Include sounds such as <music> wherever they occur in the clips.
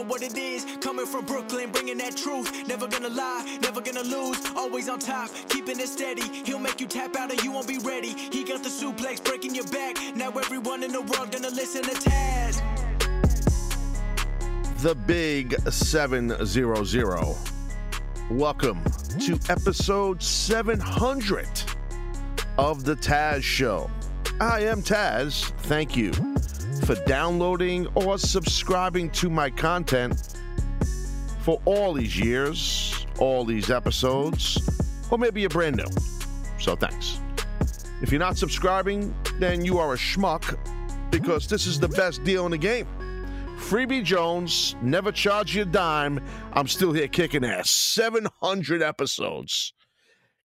know what it is. Coming from Brooklyn, bringing that truth. Never gonna lie, never gonna lose. Always on top, keeping it steady. He'll make you tap out and you won't be ready. He got the suplex breaking your back. Now everyone in the world gonna listen to Taz. the big 700. Welcome to episode 700 of the Taz Show. I am Taz. Thank you for downloading or subscribing to my content for all these years, all these episodes, or maybe you're brand new. So thanks. If you're not subscribing, then you are a schmuck because this is the best deal in the game. Freebie Jones, never charge you a dime. I'm still here kicking ass. 700 episodes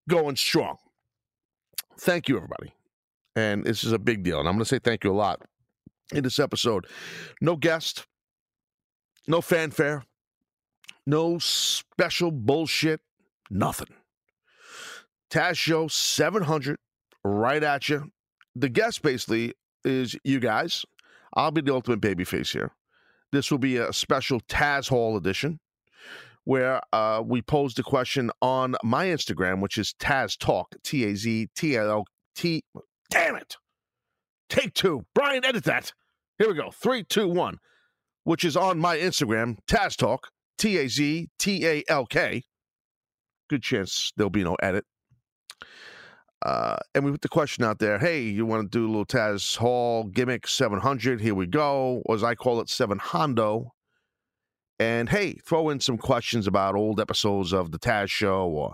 going strong. Thank you, everybody. And this is a big deal. And I'm going to say thank you a lot in this episode. No guest, no fanfare, no special bullshit, nothing. Taz Show 700 right at you. The guest basically is you guys. I'll be the ultimate babyface here. This will be a special Taz Hall edition where uh, we posed a question on my Instagram, which is Taz Talk, T A Z T L T. Damn it. Take two. Brian, edit that. Here we go. Three, two, one, which is on my Instagram, Taz Talk, T A Z T A L K. Good chance there'll be no edit. Uh, and we put the question out there hey, you want to do a little Taz Hall gimmick 700? Here we go. Or as I call it, 7 Hondo. And hey, throw in some questions about old episodes of the Taz Show or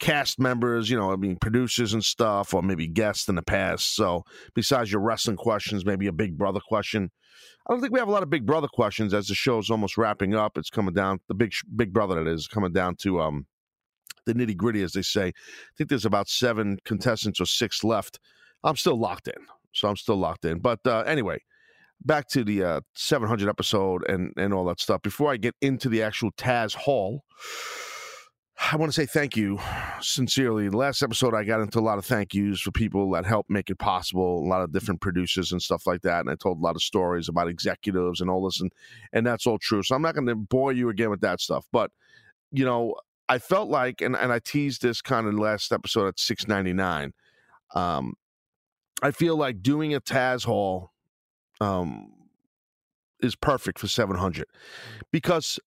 cast members, you know, I mean, producers and stuff, or maybe guests in the past. So, besides your wrestling questions, maybe a Big Brother question. I don't think we have a lot of Big Brother questions as the show's almost wrapping up. It's coming down, the Big Big Brother that is coming down to um the nitty gritty, as they say. I think there's about seven contestants or six left. I'm still locked in, so I'm still locked in. But uh, anyway, back to the uh, 700 episode and and all that stuff. Before I get into the actual Taz Hall, I want to say thank you sincerely. The last episode, I got into a lot of thank yous for people that helped make it possible. A lot of different producers and stuff like that, and I told a lot of stories about executives and all this, and and that's all true. So I'm not going to bore you again with that stuff, but you know. I felt like, and, and I teased this kind of last episode at six ninety nine. Um, I feel like doing a Taz Hall um, is perfect for seven hundred because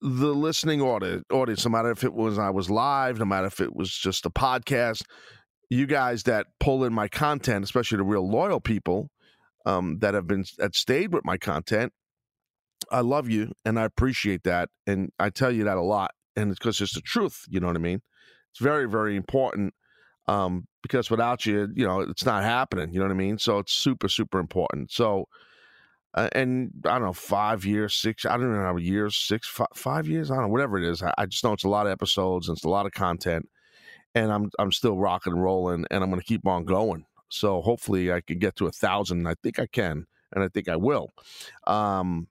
the listening audience, no matter if it was I was live, no matter if it was just a podcast, you guys that pull in my content, especially the real loyal people um, that have been that stayed with my content, I love you and I appreciate that, and I tell you that a lot and it's because it's the truth. You know what I mean? It's very, very important um, because without you, you know, it's not happening. You know what I mean? So it's super, super important. So, uh, and I don't know, five years, six, I don't know how years, six, five, five years, I don't know, whatever it is. I, I just know it's a lot of episodes and it's a lot of content, and I'm I'm still rocking and rolling, and I'm going to keep on going. So hopefully I can get to a thousand. I think I can, and I think I will. Um,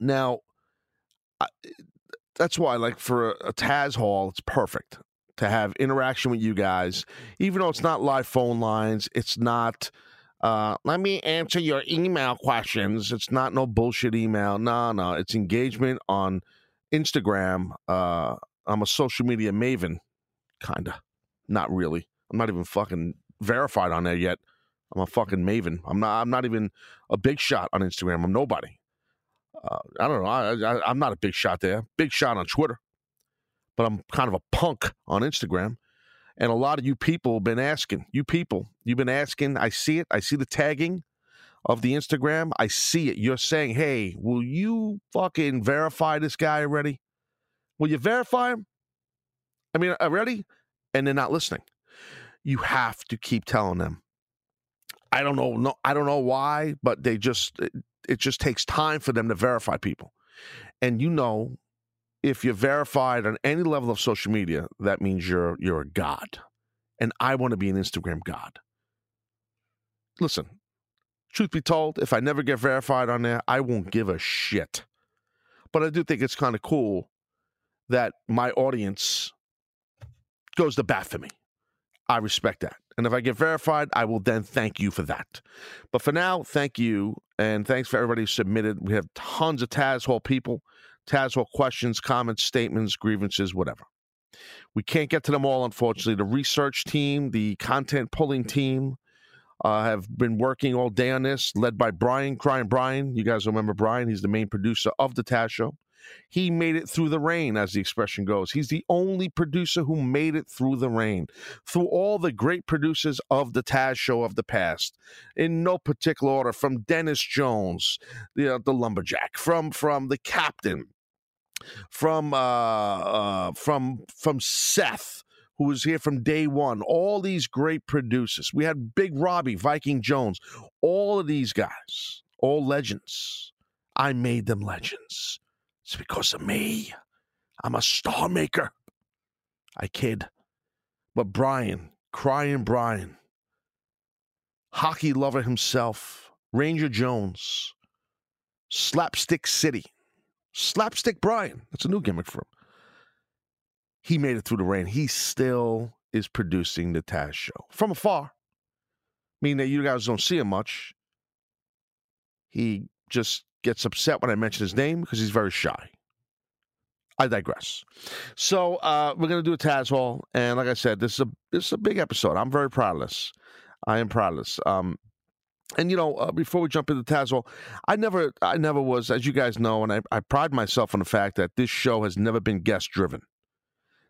now, I, that's why like for a, a Taz Hall, it's perfect to have interaction with you guys, even though it's not live phone lines. It's not. Uh, let me answer your email questions. It's not no bullshit email. No, no. It's engagement on Instagram. Uh, I'm a social media maven, kinda. Not really. I'm not even fucking verified on there yet. I'm a fucking maven. I'm not. I'm not even a big shot on Instagram. I'm nobody. Uh, I don't know. I, I, I'm not a big shot there. Big shot on Twitter, but I'm kind of a punk on Instagram. And a lot of you people have been asking. You people, you've been asking. I see it. I see the tagging of the Instagram. I see it. You're saying, "Hey, will you fucking verify this guy already? Will you verify him? I mean, uh, already?" And they're not listening. You have to keep telling them. I don't know. No, I don't know why, but they just it just takes time for them to verify people. And you know, if you're verified on any level of social media, that means you're you're a god. And I want to be an Instagram god. Listen, truth be told, if I never get verified on there, I won't give a shit. But I do think it's kind of cool that my audience goes to bat for me. I respect that. And if I get verified, I will then thank you for that. But for now, thank you. And thanks for everybody who submitted. We have tons of Taz Hall people, Taz Hall questions, comments, statements, grievances, whatever. We can't get to them all, unfortunately. The research team, the content pulling team, uh, have been working all day on this, led by Brian, Crying Brian. You guys remember Brian? He's the main producer of the Taz Show. He made it through the rain, as the expression goes. He's the only producer who made it through the rain, through all the great producers of the Taz Show of the past, in no particular order. From Dennis Jones, the, the lumberjack, from from the captain, from uh, uh, from from Seth who was here from day one. All these great producers. We had Big Robbie, Viking Jones, all of these guys, all legends. I made them legends. It's because of me. I'm a star maker. I kid. But Brian, crying Brian, hockey lover himself, Ranger Jones, Slapstick City, Slapstick Brian. That's a new gimmick for him he made it through the rain. He still is producing the Taz show from afar, meaning that you guys don't see him much. He just gets upset when I mention his name because he's very shy. I digress. So uh, we're gonna do a Taz Hall, and like I said, this is a this is a big episode. I'm very proud of this. I am proud of this. Um, and you know, uh, before we jump into Taz Hall, I never, I never was, as you guys know, and I, I pride myself on the fact that this show has never been guest driven.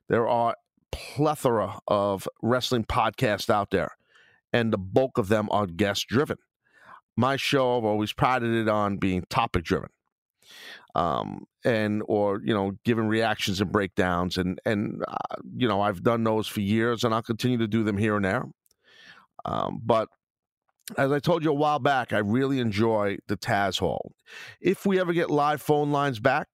There are plethora of wrestling podcasts out there, and the bulk of them are guest driven. My show, I've always prided it on being topic driven. Um, and or you know giving reactions and breakdowns and and uh, you know I've done those for years and I'll continue to do them here and there. Um, but as I told you a while back, I really enjoy the Taz Hall. If we ever get live phone lines back,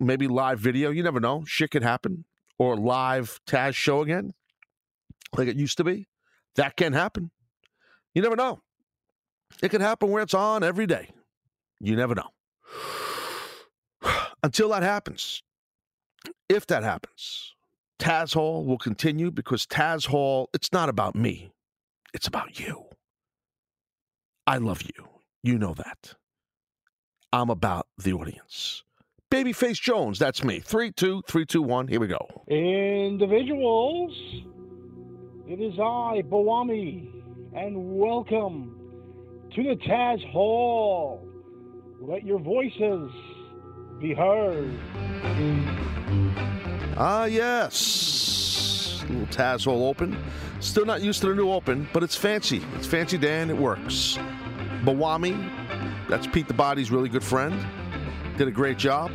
maybe live video, you never know. Shit could happen or live Taz show again, like it used to be, that can happen. You never know. It can happen where it's on every day. You never know. <sighs> Until that happens, if that happens, Taz Hall will continue because Taz Hall, it's not about me, it's about you. I love you. You know that. I'm about the audience. Babyface Jones, that's me. Three, two, three, two, one. Here we go. Individuals, it is I, Bawami, and welcome to the Taz Hall. Let your voices be heard. Ah, yes. Little Taz Hall open. Still not used to the new open, but it's fancy. It's fancy, Dan. It works. Bawami, that's Pete the Body's really good friend. Did a great job.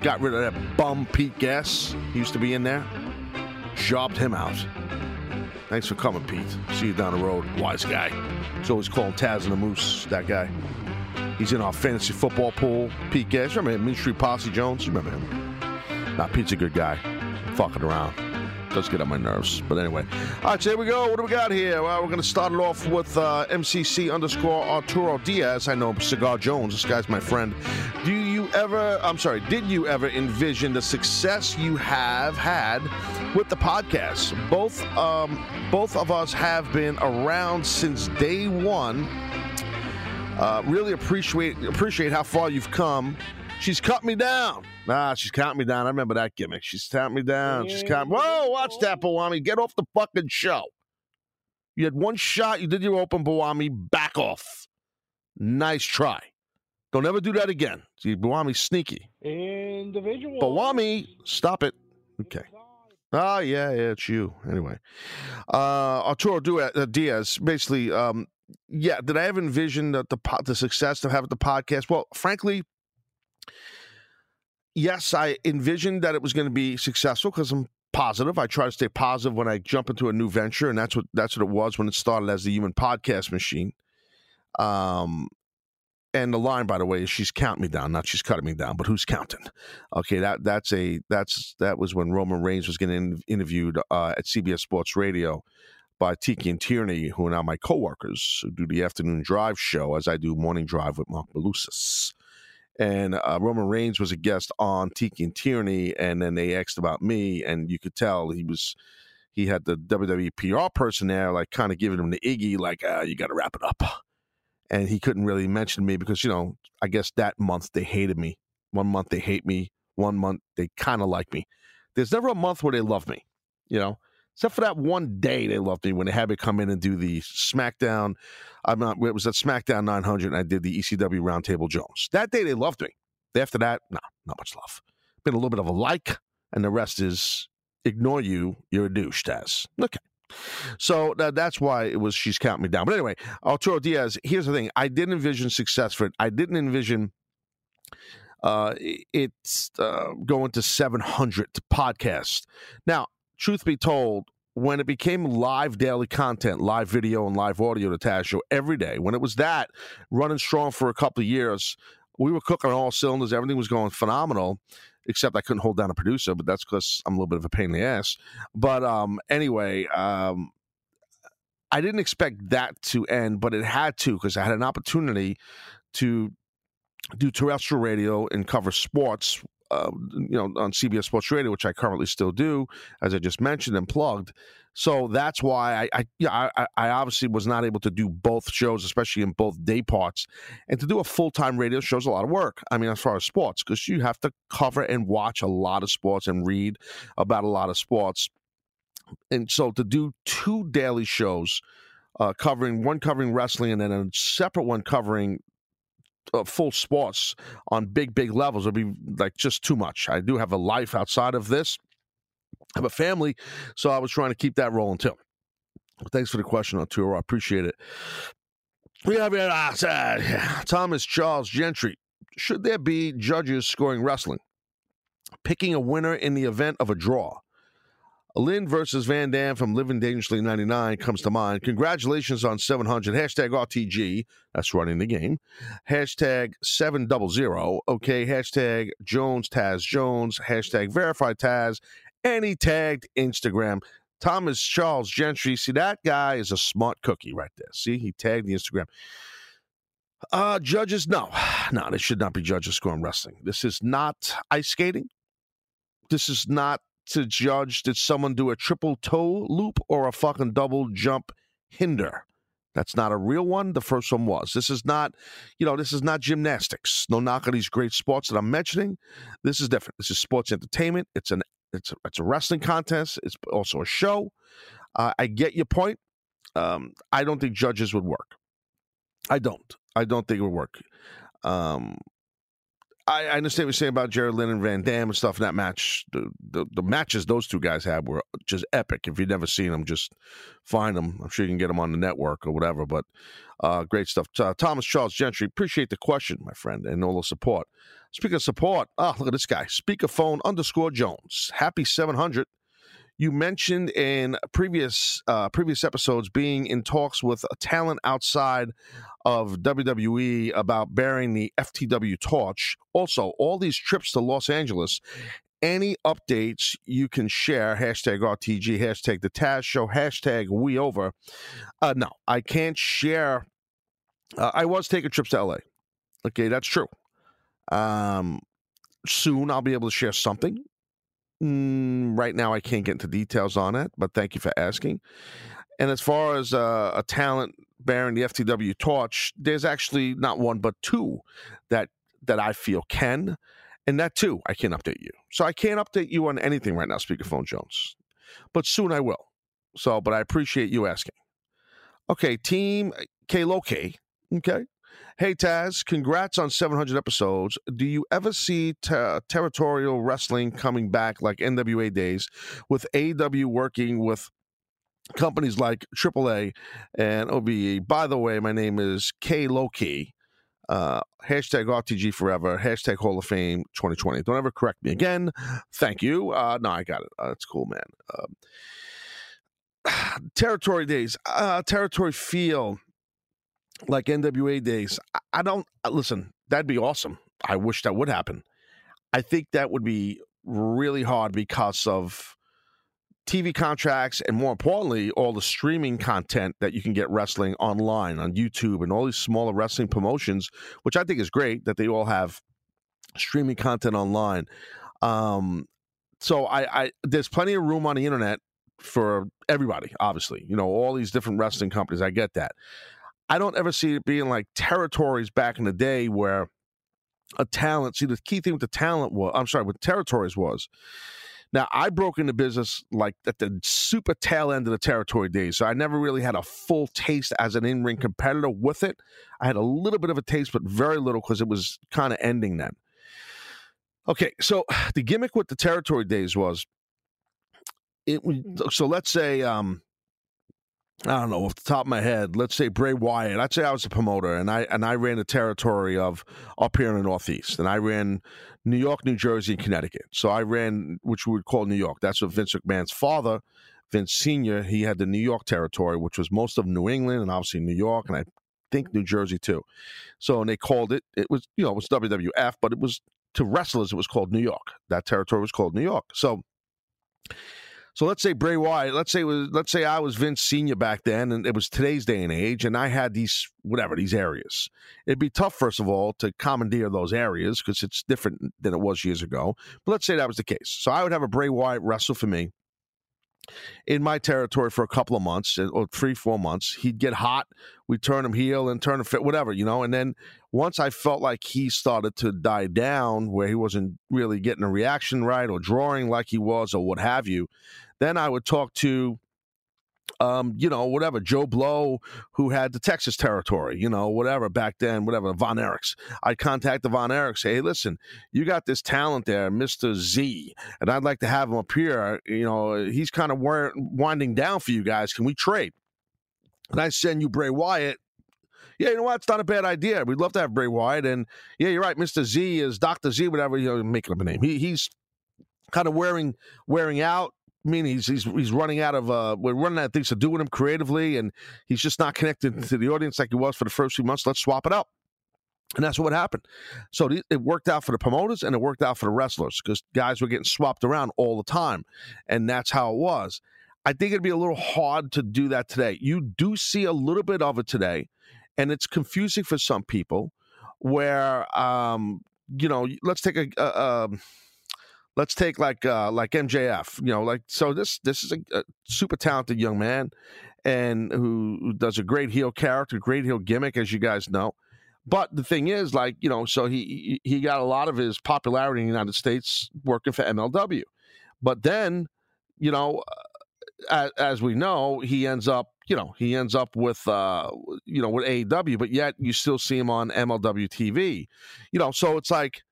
Got rid of that bum Pete Gas. He used to be in there. Jobbed him out. Thanks for coming, Pete. See you down the road. Wise guy. He's always calling Taz and the Moose, that guy. He's in our fantasy football pool. Pete Gas. Remember him? Mean Street Posse Jones? You remember him? Nah, Pete's a good guy. Fucking around does get on my nerves. But anyway. All right, so here we go. What do we got here? Well, we're going to start it off with uh, MCC underscore Arturo Diaz. I know Cigar Jones. This guy's my friend. Do you ever, I'm sorry, did you ever envision the success you have had with the podcast? Both, um, both of us have been around since day one. Uh, really appreciate appreciate how far you've come. She's cut me down. Ah, she's counting me down. I remember that gimmick. She's counting me down. She's counting. Whoa, watch that, Bawami. Get off the fucking show. You had one shot. You did your open, Bawami. Back off. Nice try. Don't ever do that again. See, Bawami's sneaky. Individual. Bawami, stop it. Okay. Ah, yeah, yeah, it's you. Anyway, uh, Arturo uh, Diaz, basically, um, yeah. Did I ever envision the, the the success of having the podcast? Well, frankly, yes, I envisioned that it was going to be successful because I'm positive. I try to stay positive when I jump into a new venture, and that's what that's what it was when it started as the Human Podcast Machine. Um, and the line, by the way, is she's counting me down, not she's cutting me down, but who's counting? Okay, that that's a that's that was when Roman Reigns was getting interviewed uh, at CBS Sports Radio by Tiki and Tierney, who are now my coworkers, who do the afternoon drive show as I do morning drive with Mark Malusis. And uh, Roman Reigns was a guest on Tiki and Tierney, and then they asked about me, and you could tell he was he had the WWE PR person there, like kind of giving him the iggy, like uh, you got to wrap it up. And he couldn't really mention me because you know I guess that month they hated me. One month they hate me. One month they kind of like me. There's never a month where they love me, you know except for that one day they loved me when they had me come in and do the SmackDown. I'm not. It was at SmackDown 900, and I did the ECW Roundtable Jones. That day they loved me. After that, no, not much love. Been a little bit of a like, and the rest is ignore you. You're a douche, Taz. Okay. So that's why it was she's counting me down. But anyway, Arturo Diaz. Here's the thing: I didn't envision success for it. I didn't envision uh, it's uh, going to 700 podcast. Now, truth be told, when it became live daily content, live video and live audio, to Taz Show every day, when it was that running strong for a couple of years, we were cooking all cylinders. Everything was going phenomenal, except I couldn't hold down a producer, but that's because I'm a little bit of a pain in the ass. But um, anyway, um, I didn't expect that to end, but it had to because I had an opportunity to do terrestrial radio and cover sports uh, you know, on CBS Sports Radio, which I currently still do, as I just mentioned and plugged. So that's why I, I yeah, I, I obviously was not able to do both shows, especially in both day parts. And to do a full time radio show is a lot of work. I mean, as far as sports, because you have to cover and watch a lot of sports and read about a lot of sports. And so to do two daily shows, uh, covering one covering wrestling and then a separate one covering uh, full sports on big, big levels would be like just too much. I do have a life outside of this. Have a family, so I was trying to keep that rolling too. Thanks for the question, Arturo. I appreciate it. We have here uh, Thomas Charles Gentry. Should there be judges scoring wrestling? Picking a winner in the event of a draw. Lynn versus Van Dam from Living Dangerously 99 comes to mind. Congratulations on 700. Hashtag RTG. That's running the game. Hashtag 700. Okay. Hashtag Jones Taz Jones. Hashtag verified Taz. And he tagged Instagram. Thomas Charles Gentry. See, that guy is a smart cookie right there. See, he tagged the Instagram. Uh, judges, no. <sighs> No, they should not be judges scoring wrestling. This is not ice skating. This is not to judge did someone do a triple toe loop or a fucking double jump hinder. That's not a real one. The first one was. This is not, you know, this is not gymnastics. No knock on these great sports that I'm mentioning. This is different. This is sports entertainment. It's an it's a, it's a wrestling contest. It's also a show. Uh, I get your point. Um, I don't think judges would work. I don't. I don't think it would work. Um, I, I understand what you're saying about Jerry Lynn and Van Dam and stuff in that match. The, the, the matches those two guys had were just epic. If you've never seen them, just find them. I'm sure you can get them on the network or whatever. But uh, great stuff. Uh, Thomas Charles Gentry, appreciate the question, my friend, and all the support. Speaking of support, oh, look at this guy. Speakerphone underscore Jones. Happy 700. You mentioned in previous uh, previous episodes being in talks with a talent outside of WWE about bearing the FTW torch. Also, all these trips to Los Angeles. Any updates you can share? Hashtag RTG, hashtag the Taz Show, hashtag We Over. Uh, no, I can't share. Uh, I was taking trips to LA. Okay, that's true. Um, soon I'll be able to share something. Mm, right now, I can't get into details on it, but thank you for asking. And as far as uh, a talent bearing the FTW torch, there's actually not one but two that that I feel can, and that too I can update you. So I can't update you on anything right now, Speakerphone Jones, but soon I will. So, but I appreciate you asking. Okay, Team K. Okay, Hey Taz, congrats on 700 episodes. Do you ever see ter- territorial wrestling coming back like NWA days with AW working with companies like AAA and OVE? By the way, my name is K Loki. Uh, hashtag RTG forever, hashtag Hall of Fame 2020. Don't ever correct me again. Thank you. Uh, no, I got it. Uh, that's cool, man. Um, <sighs> territory days, uh, territory feel like NWA days. I don't uh, listen. That'd be awesome. I wish that would happen. I think that would be really hard because of TV contracts, and more importantly, all the streaming content that you can get wrestling online on YouTube and all these smaller wrestling promotions, which I think is great that they all have streaming content online. Um, so I, I there's plenty of room on the internet for everybody, obviously. You know, all these different wrestling companies. I get that. I don't ever see it being like territories back in the day where a talent. See, the key thing with the talent was, I'm sorry, with territories was. Now, I broke into business like at the super tail end of the territory days. So I never really had a full taste as an in ring competitor with it. I had a little bit of a taste, but very little because it was kind of ending then. Okay, so <sighs> the gimmick with the territory days was it. Was so let's say um, I don't know off the top of my head. Let's say Bray Wyatt. I'd say I was a promoter and I and I ran the territory of up here in the Northeast, and I ran New York, New Jersey, and Connecticut. So I ran, which we would call New York. That's what Vince McMahon's father, Vince Senior, he had the New York territory, which was most of New England and obviously New York, and I think New Jersey too. So and they called it. It was you know it was WWF, but it was to wrestlers. It was called New York. That territory was called New York. So so let's say Bray Wyatt, let's say was let's say I was Vince Senior back then, and it was today's day and age, and I had these whatever these areas. It'd be tough, first of all, to commandeer those areas because it's different than it was years ago. But let's say that was the case. So I would have a Bray Wyatt wrestle for me in my territory for a couple of months uh, or three, four months. He'd get hot. We'd turn him heel and turn him fit, whatever, you know. And then once I felt like he started to die down, where he wasn't really getting a reaction right or drawing like he was or what have you, then I would talk to um, you know, whatever, Joe Blow, who had the Texas territory, you know, whatever back then, whatever, Von Erichs. I'd contact the Von Erichs, say, hey, listen, you got this talent there, Mr. Z, and I'd like to have him up here. You know, he's kind of winding down for you guys. Can we trade? And I send you Bray Wyatt. Yeah, you know what? It's not a bad idea. We'd love to have Bray Wyatt. And yeah, you're right. Mr. Z is Dr. Z, whatever, you know, making up a name. He, he's kind of wearing wearing out mean he's he's he's running out of uh we're running out of things to do with him creatively and he's just not connected to the audience like he was for the first few months. Let's swap it up and that's what happened. So it worked out for the promoters and it worked out for the wrestlers because guys were getting swapped around all the time and that's how it was. I think it'd be a little hard to do that today. You do see a little bit of it today and it's confusing for some people where um you know let's take a, a, a um, let's take like uh, like MJF. You know, like so this this is a, a super talented young man, and who, who does a great heel character, great heel gimmick, as you guys know. But the thing is, like you know, so he he got a lot of his popularity in the United States working for MLW, but then, you know, as, as we know, he ends up you know he ends up with uh you know with AEW, but yet you still see him on MLW TV, you know. So it's like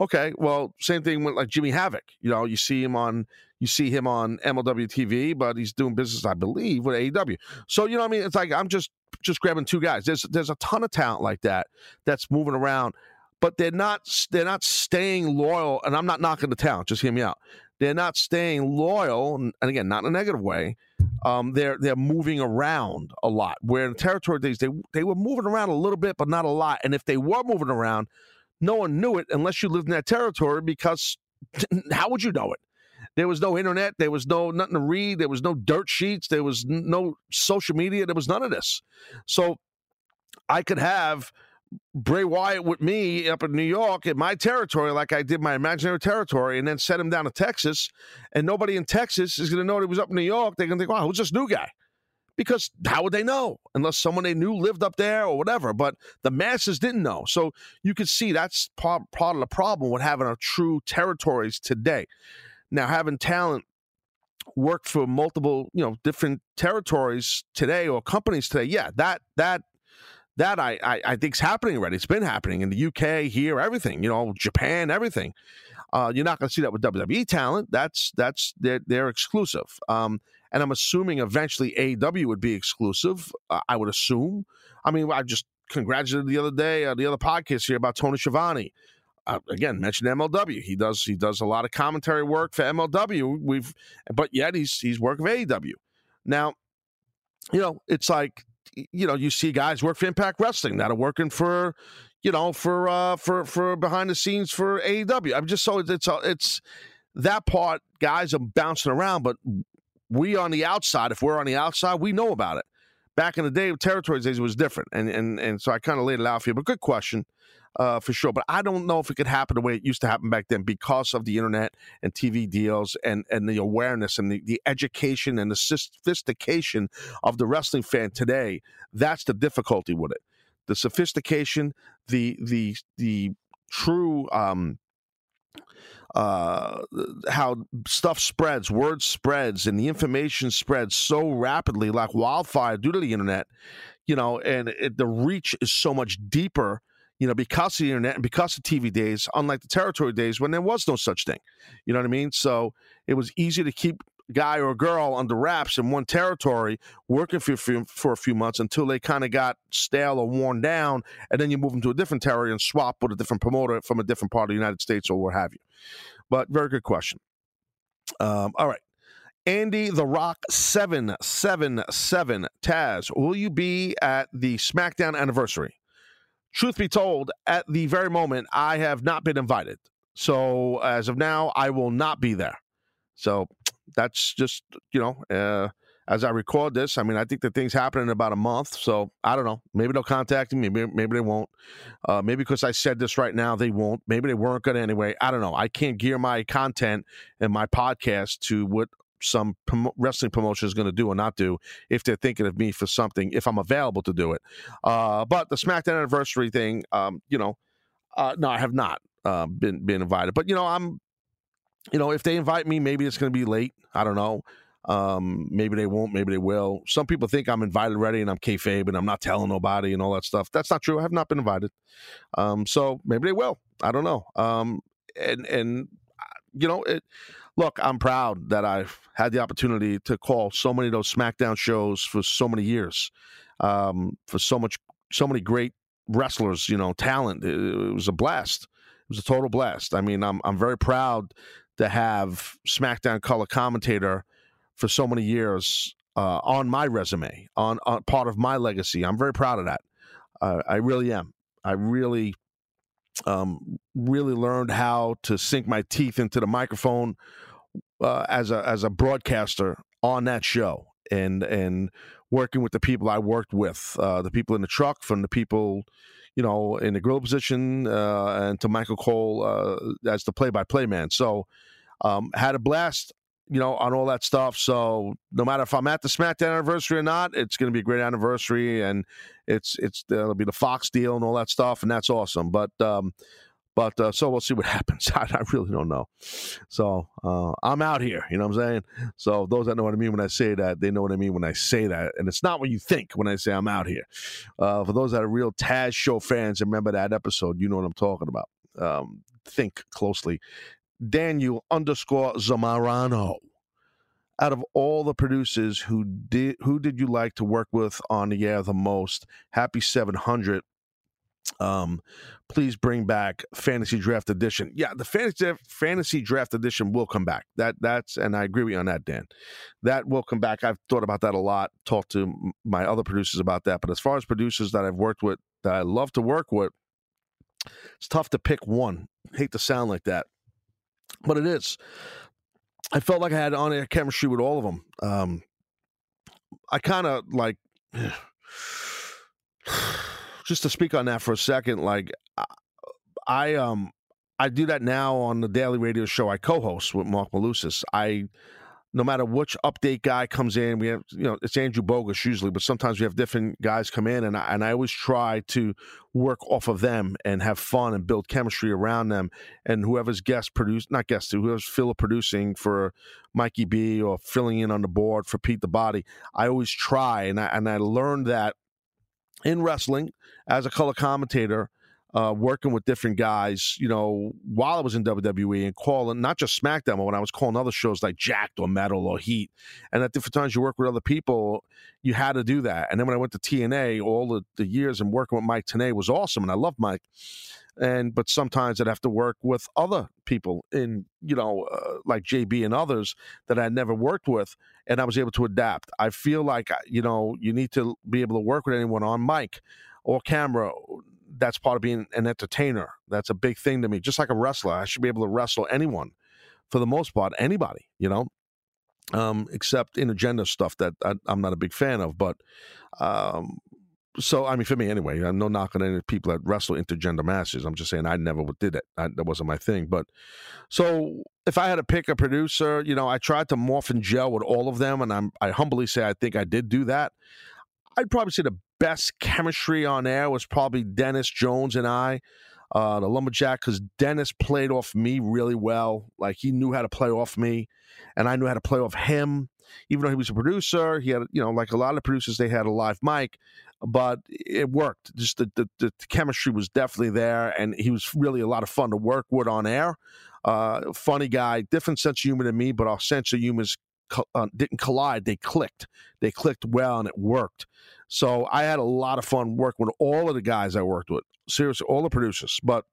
Okay, well, same thing with like Jimmy Havoc. You know, you see him on you see him on MLW TV, but he's doing business, I believe, with AEW. So you know, I mean, it's like I'm just just grabbing two guys. There's there's a ton of talent like that that's moving around, but they're not they're not staying loyal. And I'm not knocking the talent. Just hear me out. They're not staying loyal, and again, not in a negative way. Um, they're they're moving around a lot. Where in territory days, they they were moving around a little bit, but not a lot. And if they were moving around, no one knew it unless you lived in that territory because <laughs> how would you know it? There was no internet. There was no nothing to read. There was no dirt sheets. There was no social media. There was none of this. So I could have Bray Wyatt with me up in New York in my territory, like I did my imaginary territory, and then set him down to Texas. And nobody in Texas is going to know that he was up in New York. They're going to think, wow, who's this new guy? Because how would they know unless someone they knew lived up there or whatever? But the masses didn't know. So you could see that's part, part of the problem with having a true territories today. Now, having talent work for multiple, you know, different territories today or companies today, yeah, that, that, that I, I, I think is happening already. It's been happening in the UK, here, everything, you know, Japan, everything. Uh, you're not going to see that with WWE talent. That's that's they're, they're exclusive. Um, and I'm assuming eventually AEW would be exclusive. Uh, I would assume. I mean, I just congratulated the other day, uh, the other podcast here about Tony Schiavone. Uh, again, mentioned MLW. He does he does a lot of commentary work for MLW. We've, but yet he's he's working for AEW. Now, you know, it's like you know you see guys work for Impact Wrestling that are working for you know for uh for for behind the scenes for AEW. I'm just so it's it's, it's that part guys are bouncing around, but we on the outside, if we're on the outside, we know about it. Back in the day, territory days was different, and and and so I kind of laid it out for you. But good question, uh, for sure. But I don't know if it could happen the way it used to happen back then because of the internet and TV deals and and the awareness and the, the education and the sophistication of the wrestling fan today. That's the difficulty with it. The sophistication, the the the true um, uh, how stuff spreads, word spreads, and the information spreads so rapidly, like wildfire, due to the internet. You know, and it, the reach is so much deeper. You know, because of the internet and because of TV days, unlike the territory days when there was no such thing. You know what I mean? So it was easy to keep guy or girl under wraps in one territory, working for, for, for a few months until they kind of got stale or worn down, and then you move them to a different territory and swap with a different promoter from a different part of the United States or what have you. But very good question. Um, all right. Andy the Rock 777 Taz, will you be at the SmackDown anniversary? Truth be told, at the very moment, I have not been invited. So as of now, I will not be there. So that's just, you know, uh, as I record this, I mean, I think the thing's happening in about a month. So I don't know. Maybe they'll contact me. Maybe, maybe they won't. Uh, maybe because I said this right now, they won't. Maybe they weren't going to anyway. I don't know. I can't gear my content and my podcast to what some prom- wrestling promotion is going to do or not do if they're thinking of me for something, if I'm available to do it. Uh, but the SmackDown anniversary thing, um, you know, uh, no, I have not uh, been been invited. But you know, I'm, you know, if they invite me, maybe it's going to be late. I don't know. Um, maybe they won't, maybe they will. Some people think I'm invited already and I'm kayfabe and I'm not telling nobody and all that stuff. That's not true. I have not been invited. Um, so maybe they will. I don't know. Um, and and uh, you know, it. Look, I'm proud that I've had the opportunity to call so many of those SmackDown shows for so many years, um, for so much, so many great wrestlers. You know, talent. It, it was a blast. It was a total blast. I mean, I'm I'm very proud to have SmackDown color commentator for so many years uh, on my resume, on, on, part of my legacy. I'm very proud of that. Uh, I really am. I really, um, really learned how to sink my teeth into the microphone uh, as a as a broadcaster on that show, and and working with the people I worked with, uh, the people in the truck, from the people. You know, in the grill position, uh, and to Michael Cole uh, as the play-by-play man. So, um, had a blast you know, on all that stuff. So no matter if I'm at the SmackDown anniversary or not, it's going to be a great anniversary, and it's it's it'll be the Fox deal and all that stuff, and that's awesome. But um, but uh, so we'll see what <laughs> happens. I, I really don't know. So uh, I'm out here. You know what I'm saying? So those that know what I mean when I say that, they know what I mean when I say that, and it's not what you think when I say I'm out here. Uh, for those that are real Taz show fans, remember that episode. You know what I'm talking about. Um, think closely Daniel underscore Zamarano. Out of all the producers who did who did you like to work with on the air the most? Happy 700. Um, please bring back Fantasy Draft Edition. Yeah, the Fantasy Fantasy Draft Edition will come back. That that's and I agree with you on that, Dan. That will come back. I've thought about that a lot. Talked to my other producers about that. But as far as producers that I've worked with that I love to work with, it's tough to pick one. hate to sound like that but it is. I felt like I had on air chemistry with all of them. Um, I kind of like, <sighs> <sighs> just to speak on that for a second, like, I, um, I do that now on the daily radio show I co-host with Mark Malusis. I no matter which update guy comes in, we have, you know, it's Andrew Bogus usually, but sometimes we have different guys come in, and I, and I always try to work off of them and have fun and build chemistry around them. And whoever's guest produce, not guest, whoever's fill producing for Mikey B or filling in on the board for Pete the Body, I always try, and I and I learned that in wrestling as a color commentator uh, working with different guys, you know, while I was in WWE and calling not just SmackDown, but when I was calling other shows like Jakked or Metal or Heat. And at different times you work with other people, you had to do that. And then when I went to TNA, all the, the years and working with Mike Tenay was awesome. And I love Mike. And but sometimes I'd have to work with other people in, you know, uh, like JB and others that I never worked with. And I was able to adapt. I feel like, uh, you know, you need to be able to work with anyone on mic or camera that's part of being an entertainer. That's a big thing to me. Just like a wrestler, I should be able to wrestle anyone for the most part, anybody, you know. um, except intergender stuff that I, am not a big fan of. But um, so I mean, for me anyway, I'm no knocking any people that wrestle intergender matches. I'm just saying I never did it. I, that wasn't my thing. But so if I had to pick a producer, you know, I tried to morph and gel with all of them, and I'm I humbly say I think I did do that. I'd probably say the best chemistry on air was probably Dennis Jones and I. Uh, the lumberjack because Dennis played off me really well. Like he knew how to play off me, and I knew how to play off him. Even though he was a producer, he had you know like a lot of producers, they had a live mic but it worked. Just the, the, the, chemistry was definitely there, and he was really a lot of fun to work with on air. Uh, funny guy, different sense of humor than me, but our sense of humor uh, didn't collide. They clicked. They clicked well, and it worked. So I had a lot of fun working with all of the guys I worked with. Seriously, all the producers. But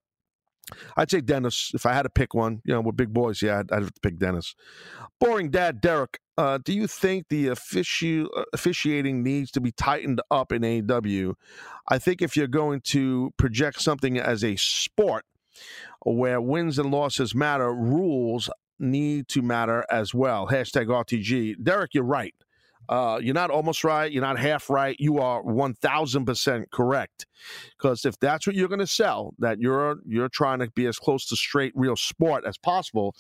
I'd say Dennis. If I had to pick one, you know, with big boys, yeah, I'd, I'd have to pick Dennis. Boring dad, Derek. Uh, do you think the offici- uh, officiating needs to be tightened up in AEW? I think if you're going to project something as a sport where wins and losses matter, rules need to matter as well. Hashtag RTG. Derek, you're right. Uh, you're not almost right. You're not half right. You are 1000% correct. Because if that's what you're going to sell, that you're you're trying to be as close to straight real sport as possible,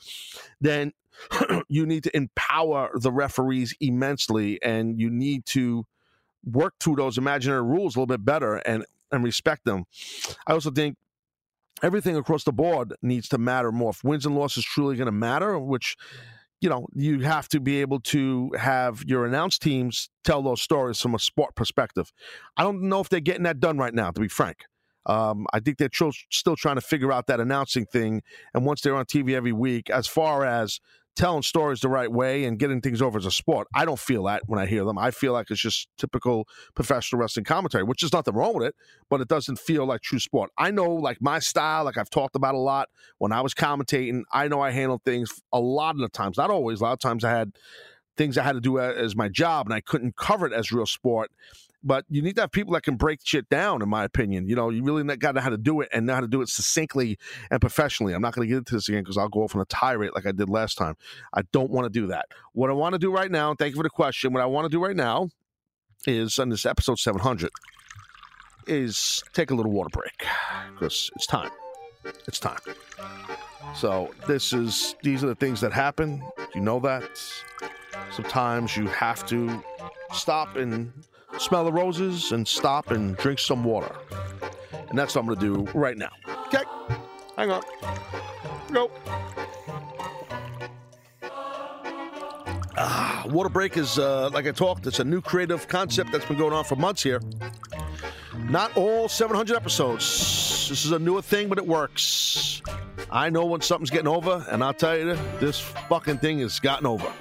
then <clears throat> you need to empower the referees immensely and you need to work through those imaginary rules a little bit better and and respect them. I also think everything across the board needs to matter more. If wins and losses truly going to matter, which you know, you have to be able to have your announce teams tell those stories from a sport perspective. I don't know if they're getting that done right now, to be frank. Um, I think they're tr- still trying to figure out that announcing thing. And once they're on TV every week, as far as telling stories the right way and getting things over as a sport. I don't feel that when I hear them. I feel like it's just typical professional wrestling commentary, which is nothing wrong with it, but it doesn't feel like true sport. I know, like my style, like I've talked about a lot when I was commentating, I know I handled things a lot of the times, not always, a lot of times I had things I had to do as my job and I couldn't cover it as real sport. But you need to have people that can break shit down, in my opinion. You know, you really got to know how to do it and know how to do it succinctly and professionally. I'm not going to get into this again because I'll go off on a tirade like I did last time. I don't want to do that. What I want to do right now, thank you for the question. What I want to do right now is on this episode 700 is take a little water break because it's time. It's time. So this is these are the things that happen. You know that. Sometimes you have to stop and smell the roses and stop and drink some water. And that's what I'm going to do right now. Okay, hang on. Go. Ah, water break is, uh, like I talked, it's a new creative concept that's been going on for months here. Not all 700 episodes. This is a newer thing, but it works. I know when something's getting over, and I'll tell you, this fucking thing has gotten over.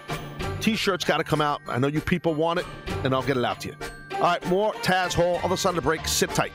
T shirts got to come out. I know you people want it, and I'll get it out to you. All right, more Taz Hall. Other side of the break. Sit tight.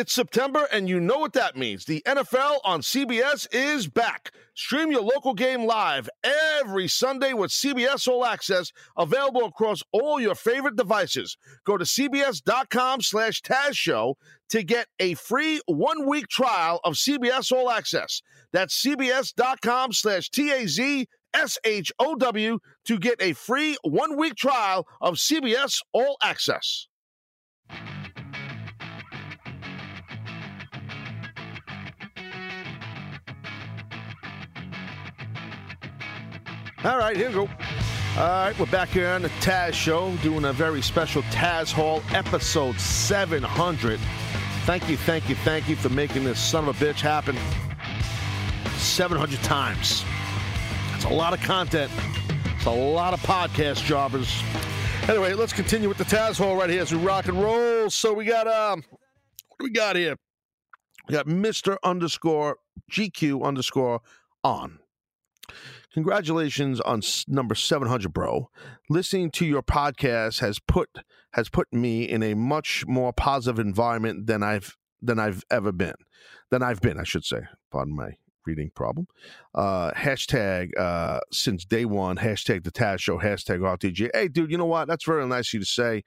It's September, and you know what that means. The NFL on CBS is back. Stream your local game live every Sunday with CBS All Access, available across all your favorite devices. Go to cbs.com slash Taz Show to get a free one-week trial of CBS All Access. That's cbs.com slash T-A-Z-S-H-O-W to get a free one-week trial of CBS All Access. All right, here we go. All right, we're back here on the Taz Show doing a very special Taz Hall episode 700. Thank you, thank you, thank you for making this son of a bitch happen 700 times. That's a lot of content. It's a lot of podcast jobbers. Anyway, let's continue with the Taz Hall right here as we rock and roll. So we got um, what do we got here? We got Mister underscore GQ underscore on. Congratulations on number 700, bro. Listening to your podcast has put has put me in a much more positive environment than I've than I've ever been. Than I've been, I should say. Pardon my reading problem. Uh, hashtag uh, since day one, hashtag the Taz Show, hashtag RTG. Hey, dude, you know what? That's very nice of you to say.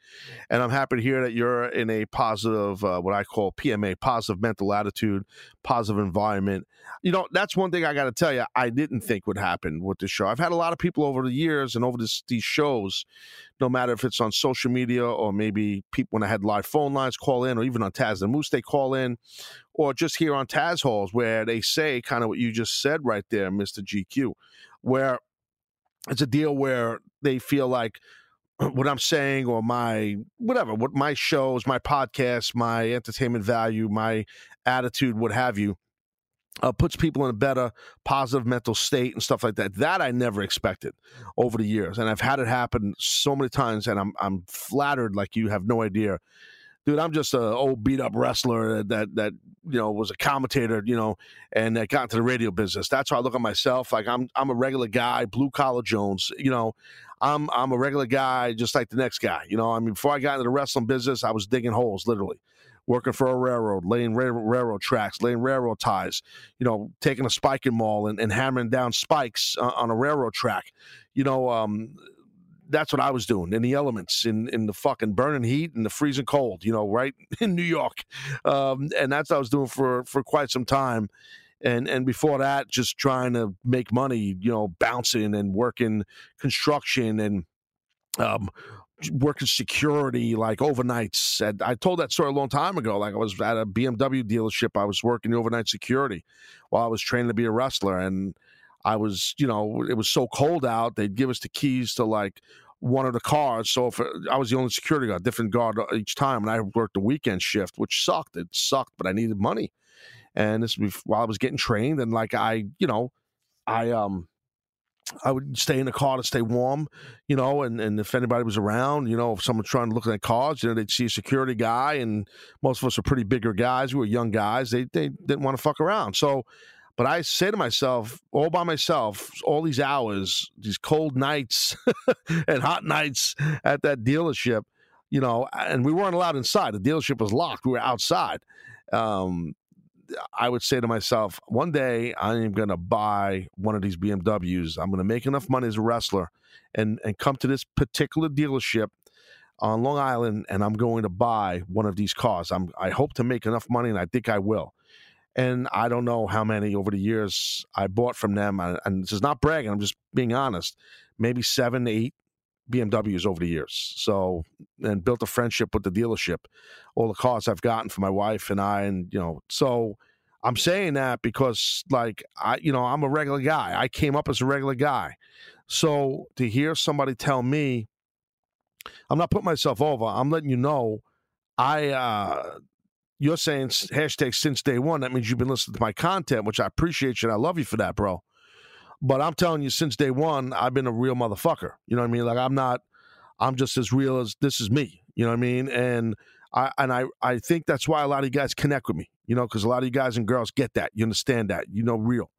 And I'm happy to hear that you're in a positive, uh, what I call PMA, positive mental attitude, positive environment. You know, that's one thing I got to tell you, I didn't think would happen with the show. I've had a lot of people over the years and over this, these shows, no matter if it's on social media or maybe people when I had live phone lines call in or even on Taz and Moose, they call in or just here on Taz Halls where they say kind of what you just said right there, Mr. GQ, where it's a deal where they feel like <clears throat> what I'm saying or my whatever, what my shows, my podcast, my entertainment value, my attitude, what have you, uh, puts people in a better positive mental state and stuff like that. That I never expected over the years, and I've had it happen so many times, and I'm I'm flattered like you have no idea dude, I'm just a old beat up wrestler that that you know was a commentator, you know, and that got into the radio business. That's how I look at myself. Like I'm I'm a regular guy, blue collar Jones. You know, I'm I'm a regular guy, just like the next guy. You know, I mean, before I got into the wrestling business, I was digging holes, literally. Working for a railroad, laying railroad tracks, laying railroad ties, you know, taking a spiking maul and, and hammering down spikes on a railroad track. You know, um, that's what I was doing in the elements, in in the fucking burning heat and the freezing cold, you know, right <laughs> in New York, um, and that's what I was doing for for quite some time. And and before that, just trying to make money, you know, bouncing and working construction and um, working security like overnights. And I told that story a long time ago. Like I was at a BMW dealership, I was working overnight security while I was training to be a wrestler, and I was, you know, it was so cold out. They'd give us the keys to like one of the cars. So if I was the only security guard, different guard each time, and I worked the weekend shift, which sucked. It sucked, but I needed money. And this was while I was getting trained, and like I, you know, I um. I would stay in the car to stay warm, you know, and, and if anybody was around, you know, if someone trying to look at cars, you know, they'd see a security guy, and most of us are pretty bigger guys. We were young guys. They they didn't want to fuck around. So but I say to myself, all by myself, all these hours, these cold nights <laughs> and hot nights at that dealership, you know, and we weren't allowed inside. The dealership was locked. We were outside. Um, I would say to myself, one day I am going to buy one of these BMWs. I'm going to make enough money as a wrestler and, and come to this particular dealership on Long Island and I'm going to buy one of these cars. I'm, I hope to make enough money and I think I will and I don't know how many over the years I bought from them. And this is not bragging; I'm just being honest. Maybe seven, eight BMWs over the years. So, and built a friendship with the dealership. All the cars I've gotten for my wife and I, and you know, so I'm saying that because, like, I, you know, I'm a regular guy. I came up as a regular guy. So to hear somebody tell me, I'm not putting myself over. I'm letting you know I uh, you're saying hashtag since day one. That means you've been listening to my content, which I appreciate you and I love you for that, bro. But I'm telling you, since day one, I've been a real motherfucker. You know what I mean? Like I'm not. I'm just as real as this is me. You know what I mean? And I and I I think that's why a lot of you guys connect with me. You know, because a lot of you guys and girls get that. You understand that. You know, real.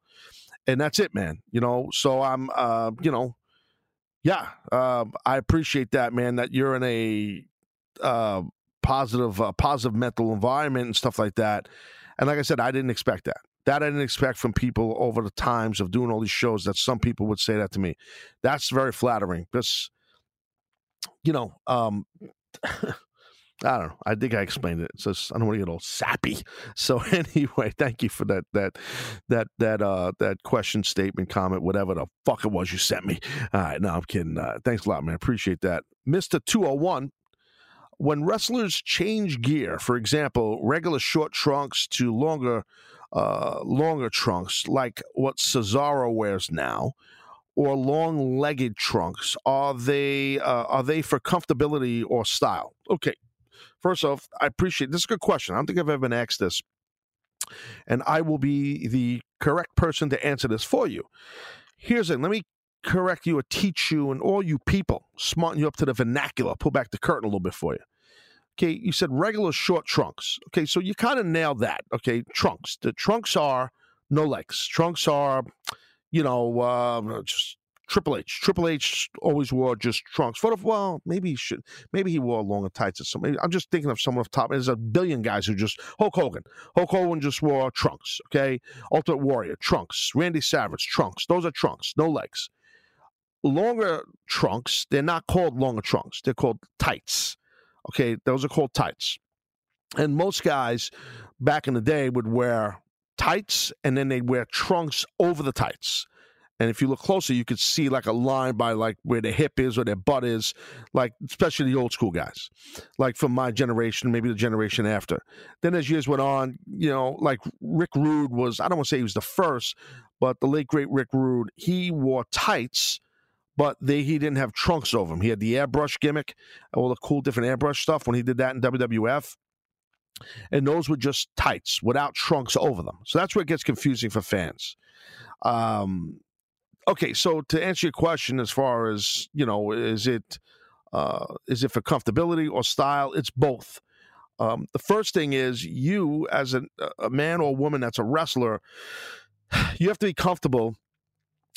And that's it, man. You know, so I'm. uh, You know, yeah, uh, I appreciate that, man. That you're in a uh, positive uh, positive mental environment and stuff like that. And like I said, I didn't expect that. That I didn't expect from people over the times of doing all these shows. That some people would say that to me. That's very flattering because, you know, um, <laughs> I don't know. I think I explained it. So I don't want to get all sappy. <laughs> So <laughs> anyway, thank you for that that that that uh that question statement comment whatever the fuck it was you sent me. All right, no, I'm kidding. Uh, thanks a lot, man. Appreciate that, Mister Two Hundred oh One when wrestlers change gear, for example, regular short trunks to longer, uh, longer trunks, like what Cesaro wears now, or long-legged trunks, are they uh, are they for comfortability or style? Okay, first off, I appreciate this is a good question. I don't think I've ever been asked this, and I will be the correct person to answer this for you. Here's it. Let me correct you or teach you and all you people, smarten you up to the vernacular, pull back the curtain a little bit for you. Okay, you said regular short trunks. Okay, so you kind of nailed that. Okay, trunks. The trunks are no legs. Trunks are, you know, uh, just Triple H. Triple H always wore just trunks. For well, maybe he should. Maybe he wore longer tights or something. I'm just thinking of someone off top. There's a billion guys who just Hulk Hogan. Hulk Hogan just wore trunks. Okay, Ultimate Warrior trunks. Randy Savage trunks. Those are trunks, no legs. Longer trunks. They're not called longer trunks. They're called tights. Okay, those are called tights. And most guys back in the day would wear tights and then they'd wear trunks over the tights. And if you look closer, you could see like a line by like where their hip is or their butt is, like especially the old school guys, like from my generation, maybe the generation after. Then as years went on, you know, like Rick Rude was, I don't want to say he was the first, but the late great Rick Rude, he wore tights, but they he didn't have trunks over him. He had the airbrush gimmick, all the cool different airbrush stuff when he did that in WWF. And those were just tights without trunks over them. So that's where it gets confusing for fans. Um, okay, so to answer your question, as far as you know, is it uh, is it for comfortability or style? It's both. Um, the first thing is you, as a, a man or woman that's a wrestler, <sighs> you have to be comfortable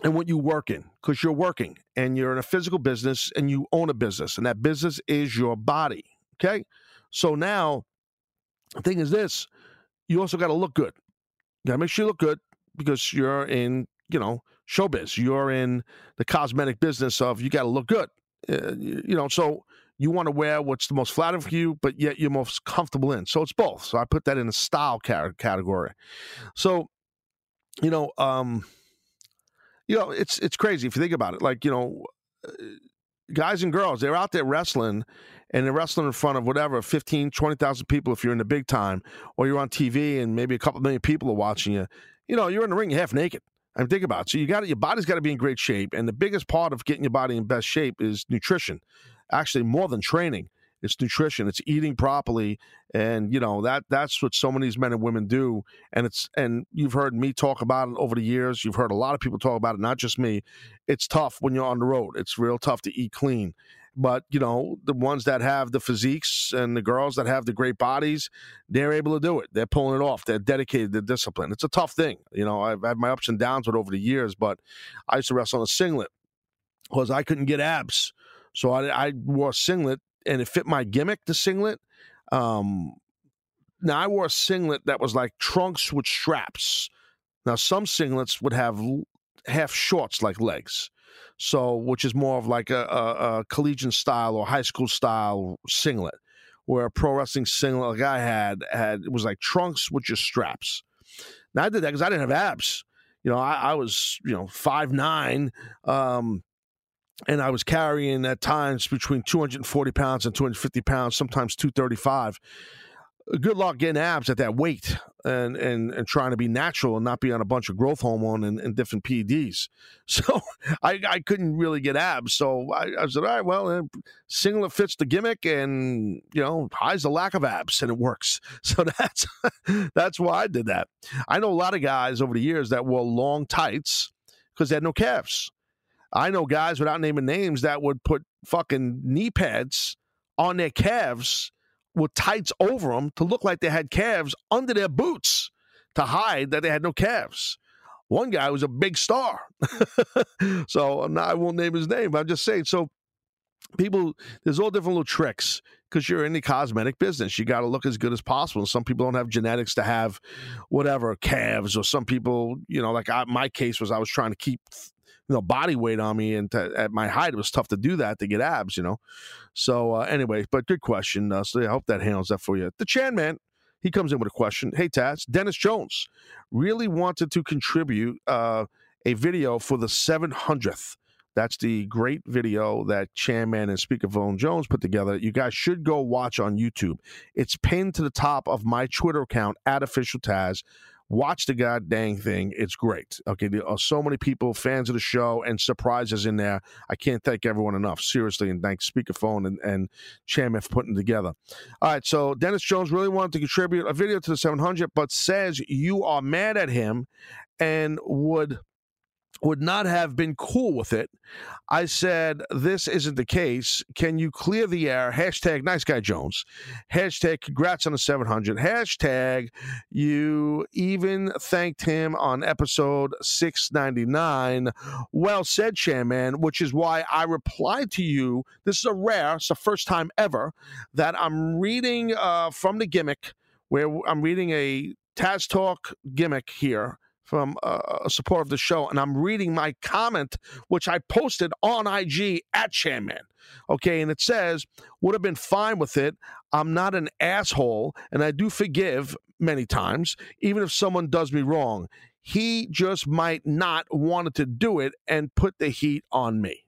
in what you work in because you're working and you're in a physical business and you own a business, and that business is your body. Okay, so now the thing is this: you also got to look good. You got to make sure you look good because you're in, you know, showbiz. You're in the cosmetic business of you got to look good. Uh, you, you know, so you want to wear what's the most flattering for you, but yet you're most comfortable in. So it's both. So I put that in a style category. So, you know, um, you know, it's it's crazy if you think about it. Like, you know, uh, guys and girls, they're out there wrestling and they're wrestling in front of whatever 15 20,000 people if you're in the big time or you're on TV and maybe a couple million people are watching you you know you're in the ring half naked I mean, think about it. So you got your body's got to be in great shape, and the biggest part of getting your body in best shape is nutrition. Actually, more than training, it's nutrition. It's eating properly, and you know that that's what so many men and women do. And it's and you've heard me talk about it over the years. You've heard a lot of people talk about it, not just me. It's tough when you're on the road. It's real tough to eat clean. But you know, the ones that have the physiques and the girls that have the great bodies, they're able to do it. They're pulling it off. They're dedicated to discipline. It's a tough thing. You know, I've had my ups and downs with over the years, but I used to wrestle on a singlet because I couldn't get abs. So I, I wore a singlet and it fit my gimmick, the singlet. Um, now I wore a singlet that was like trunks with straps. Now some singlets would have half shorts like legs so which is more of like a, a, a collegiate style or high school style singlet, where a pro wrestling singlet like I had had it was like trunks with just straps. Now I did that because I didn't have abs. You know, I, I was you know five nine. Um, and I was carrying at times between 240 pounds and 250 pounds, sometimes 235 good luck getting abs at that weight and and and trying to be natural and not be on a bunch of growth hormone and, and different PEDs. <laughs> So I, I couldn't really get abs. So I, I said, all right, well, singlet fits the gimmick, and you know, hides the lack of abs, and it works. <laughs> So that's that's why I did that. I know a lot of guys over the years that wore long tights because they had no calves. I know guys without naming names that would put fucking knee pads on their calves with tights over them to look like they had calves under their boots to hide that they had no calves. One guy was a big star. <laughs> so I'm not, I won't name his name, but I'm just saying. So people, there's all different little tricks because you're in the cosmetic business. You got to look as good as possible. Some people don't have genetics to have whatever calves, or some people, you know, like I, my case was I was trying to keep you know body weight on me and to, at my height it was tough to do that to get abs you know so uh, anyway but good question uh, so i hope that handles that for you the chan man he comes in with a question hey taz dennis jones really wanted to contribute uh, a video for the 700th that's the great video that Chan Man and Speakerphone Jones put together. You guys should go watch on YouTube. It's pinned to the top of my Twitter account at official Taz. Watch the goddamn thing. It's great. Okay, there are so many people, fans of the show, and surprises in there. I can't thank everyone enough, seriously, and thank Speakerphone and, and Chan Man for putting together. All right, so Dennis Jones really wanted to contribute a video to the 700, but says you are mad at him and would would not have been cool with it. I said, This isn't the case. Can you clear the air? Hashtag nice guy Jones. Hashtag congrats on the 700. Hashtag you even thanked him on episode 699. Well said, Chan Man, which is why I replied to you. This is a rare, it's the first time ever that I'm reading uh, from the gimmick where I'm reading a Taz Talk gimmick here from uh, a supporter of the show, and I'm reading my comment, which I posted on IG at Chan Man. Okay, and it says, would have been fine with it. I'm not an asshole, and I do forgive many times, even if someone does me wrong. He just might not wanted to do it and put the heat on me.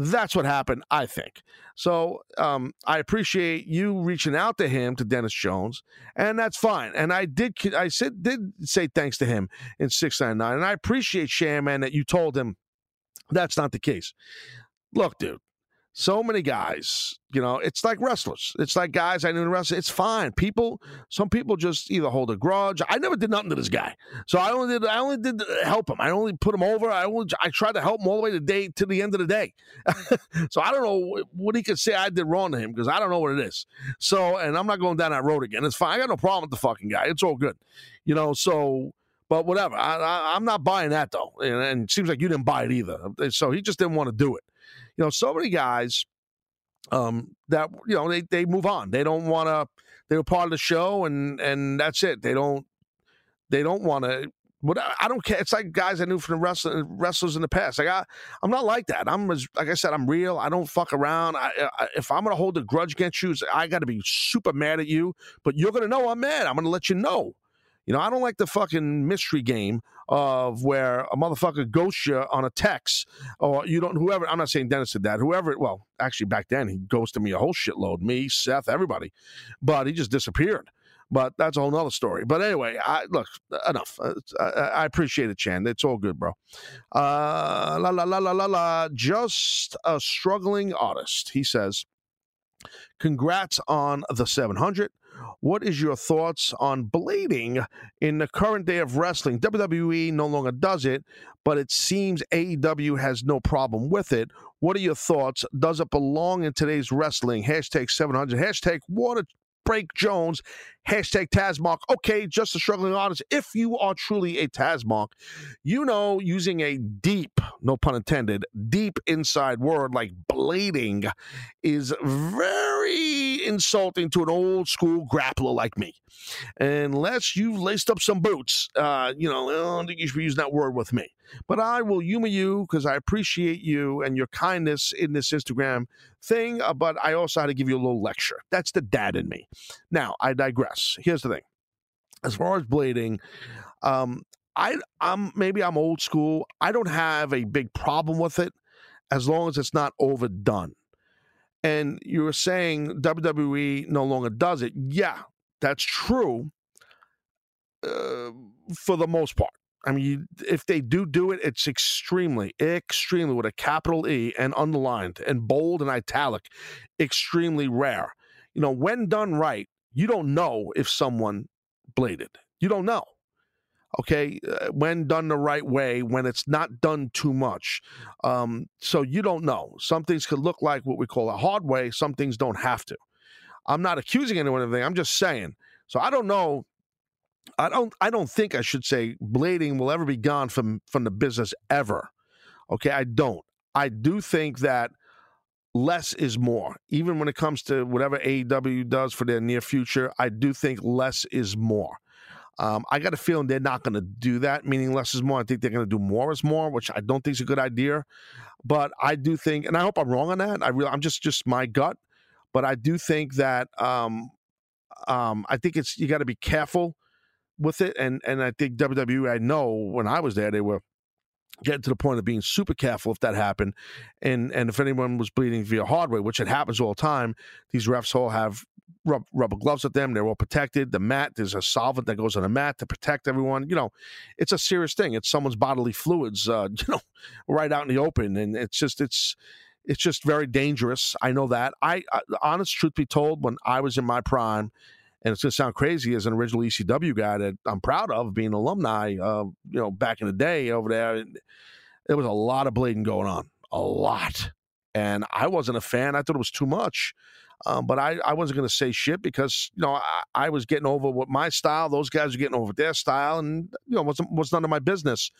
That's what happened, I think. So um, I appreciate you reaching out to him, to Dennis Jones, and that's fine. And I did, I said, did say thanks to him in six nine nine, and I appreciate Chan Man that you told him that's not the case. Look, dude, so many guys, you know, it's like wrestlers. It's like guys I knew in wrestling. It's fine. People, some people just either hold a grudge. I never did nothing to this guy, so I only did. I only did help him. I only put him over. I only I tried to help him all the way to day to the end of the day. <laughs> so I don't know what he could say I did wrong to him because I don't know what it is. So and I'm not going down that road again. It's fine. I got no problem with the fucking guy. It's all good, you know. So but whatever. I, am not buying that though, and, and, it seems like you didn't buy it either. So he just didn't want to do it you know, so many guys um, that you know they they move on. They don't want to. They were part of the show, and and that's it. They don't. They don't want to. But I don't care. It's like guys I knew from the wrestling, wrestlers in the past. Like I, I'm not like that. I'm as, like I said, I'm real. I don't fuck around. I, I, if I'm gonna hold a grudge against you, I got to be super mad at you. But you're gonna know I'm mad. I'm gonna let you know. You know, I don't like the fucking mystery game of where a motherfucker ghosts you on a text or you don't, whoever, I'm not saying Dennis did that, whoever, well, actually back then he ghosted me a whole shitload, me, Seth, everybody, but he just disappeared. But that's a whole nother story. But anyway, I look enough. Uh, I, I appreciate it, Chan. It's all good, bro. Uh, la la la la la la. Just a struggling artist. He says, "Congrats on the 700. What is your thoughts on blading in the current day of wrestling? WWE no longer does it, but it seems AEW has no problem with it. What are your thoughts? Does it belong in today's wrestling? Hashtag 700. Hashtag Water Break Jones. Hashtag Tazmark. Okay, just a struggling artist. If you are truly a Tazmark, you know using a deep, no pun intended, deep inside word like blading is very insulting to an old school grappler like me. Unless you've laced up some boots, uh, you know, I don't think you should be using that word with me. But I will humor you because I appreciate you and your kindness in this Instagram thing. Uh, but I also had to give you a little lecture. That's the dad in me. Now, I digress. Here's the thing as far as blading, um, I, I'm maybe I'm old school. I don't have a big problem with it as long as it's not overdone. And you were saying WWE no longer does it. Yeah, that's true uh, for the most part. I mean, if they do do it, it's extremely, extremely with a capital E and underlined and bold and italic, extremely rare. You know, when done right, you don't know if someone bladed. You don't know. Okay, uh, when done the right way, when it's not done too much. Um, so you don't know. Some things could look like what we call a hard way. Some things don't have to. I'm not accusing anyone of anything. I'm just saying. So I don't know I don't I don't think I should say blading will ever be gone from from the business ever. Okay, I don't. I do think that less is more. Even when it comes to whatever AEW does for their near future, I do think less is more. Um, I got a feeling they're not going to do that, meaning less is more. I think they're going to do more is more, which I don't think is a good idea. But I do think, and I hope I'm wrong on that. I really, I'm just just my gut, but I do think that um, um, I think it's you got to be careful with it, and and I think WWE. I know when I was there, they were getting to the point of being super careful if that happened, and and if anyone was bleeding via hard way, which it happens all the time, these refs all have rub, rubber gloves with them. They're all protected. The mat, there's a solvent that goes on the mat to protect everyone. You know, it's a serious thing. It's someone's bodily fluids, uh, <laughs> you know, right out in the open, and it's just it's it's just very dangerous. I know that. I, I honest truth be told, when I was in my prime and it's going to sound crazy as an original ECW guy that I'm proud of being an alumni, uh, you know, back in the day over there. there was a lot of bleeding going on, a lot. And I wasn't a fan. I thought it was too much. Um, but I, I wasn't going to say shit because you know I, I, was getting over with my style. Those guys were getting over their style, and you know was was none of my business.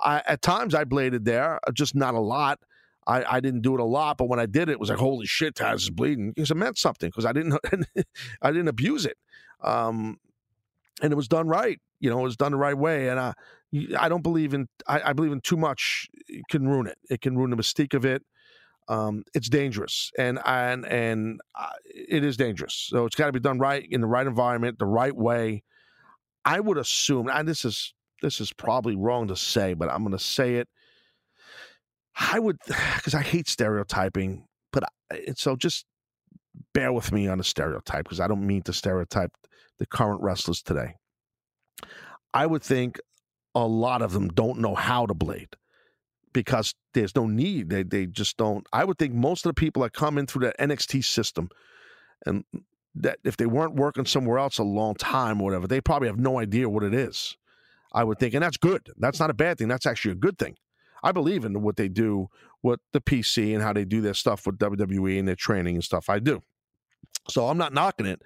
I, at times I bladed there, uh, just not a lot. I, I didn't do it a lot, but when I did it, it was like holy shit, Taz is bleeding because it meant something because I didn't <laughs> I didn't abuse it, um, and it was done right. You know, it was done the right way, and I I don't believe in I, I believe in too much. It can ruin it. It can ruin the mystique of it um, it's dangerous and and and uh, it is dangerous. So it's got to be done right in the right environment, the right way. I would assume, and this is this is probably wrong to say, but I'm going to say it. I would, <sighs> because I hate stereotyping, but I, so just bear with me on a stereotype because I don't mean to stereotype the current wrestlers today. I would think a lot of them don't know how to blade because there's no need. They they just don't. I would think most of the people that come in through that NXT system, and that if they weren't working somewhere else a long time or whatever, they probably have no idea what it is. I would think, and that's good. That's not a bad thing. That's actually a good thing. I believe in what they do with the PC and how they do their stuff with WWE and their training and stuff. I do. So I'm not knocking it.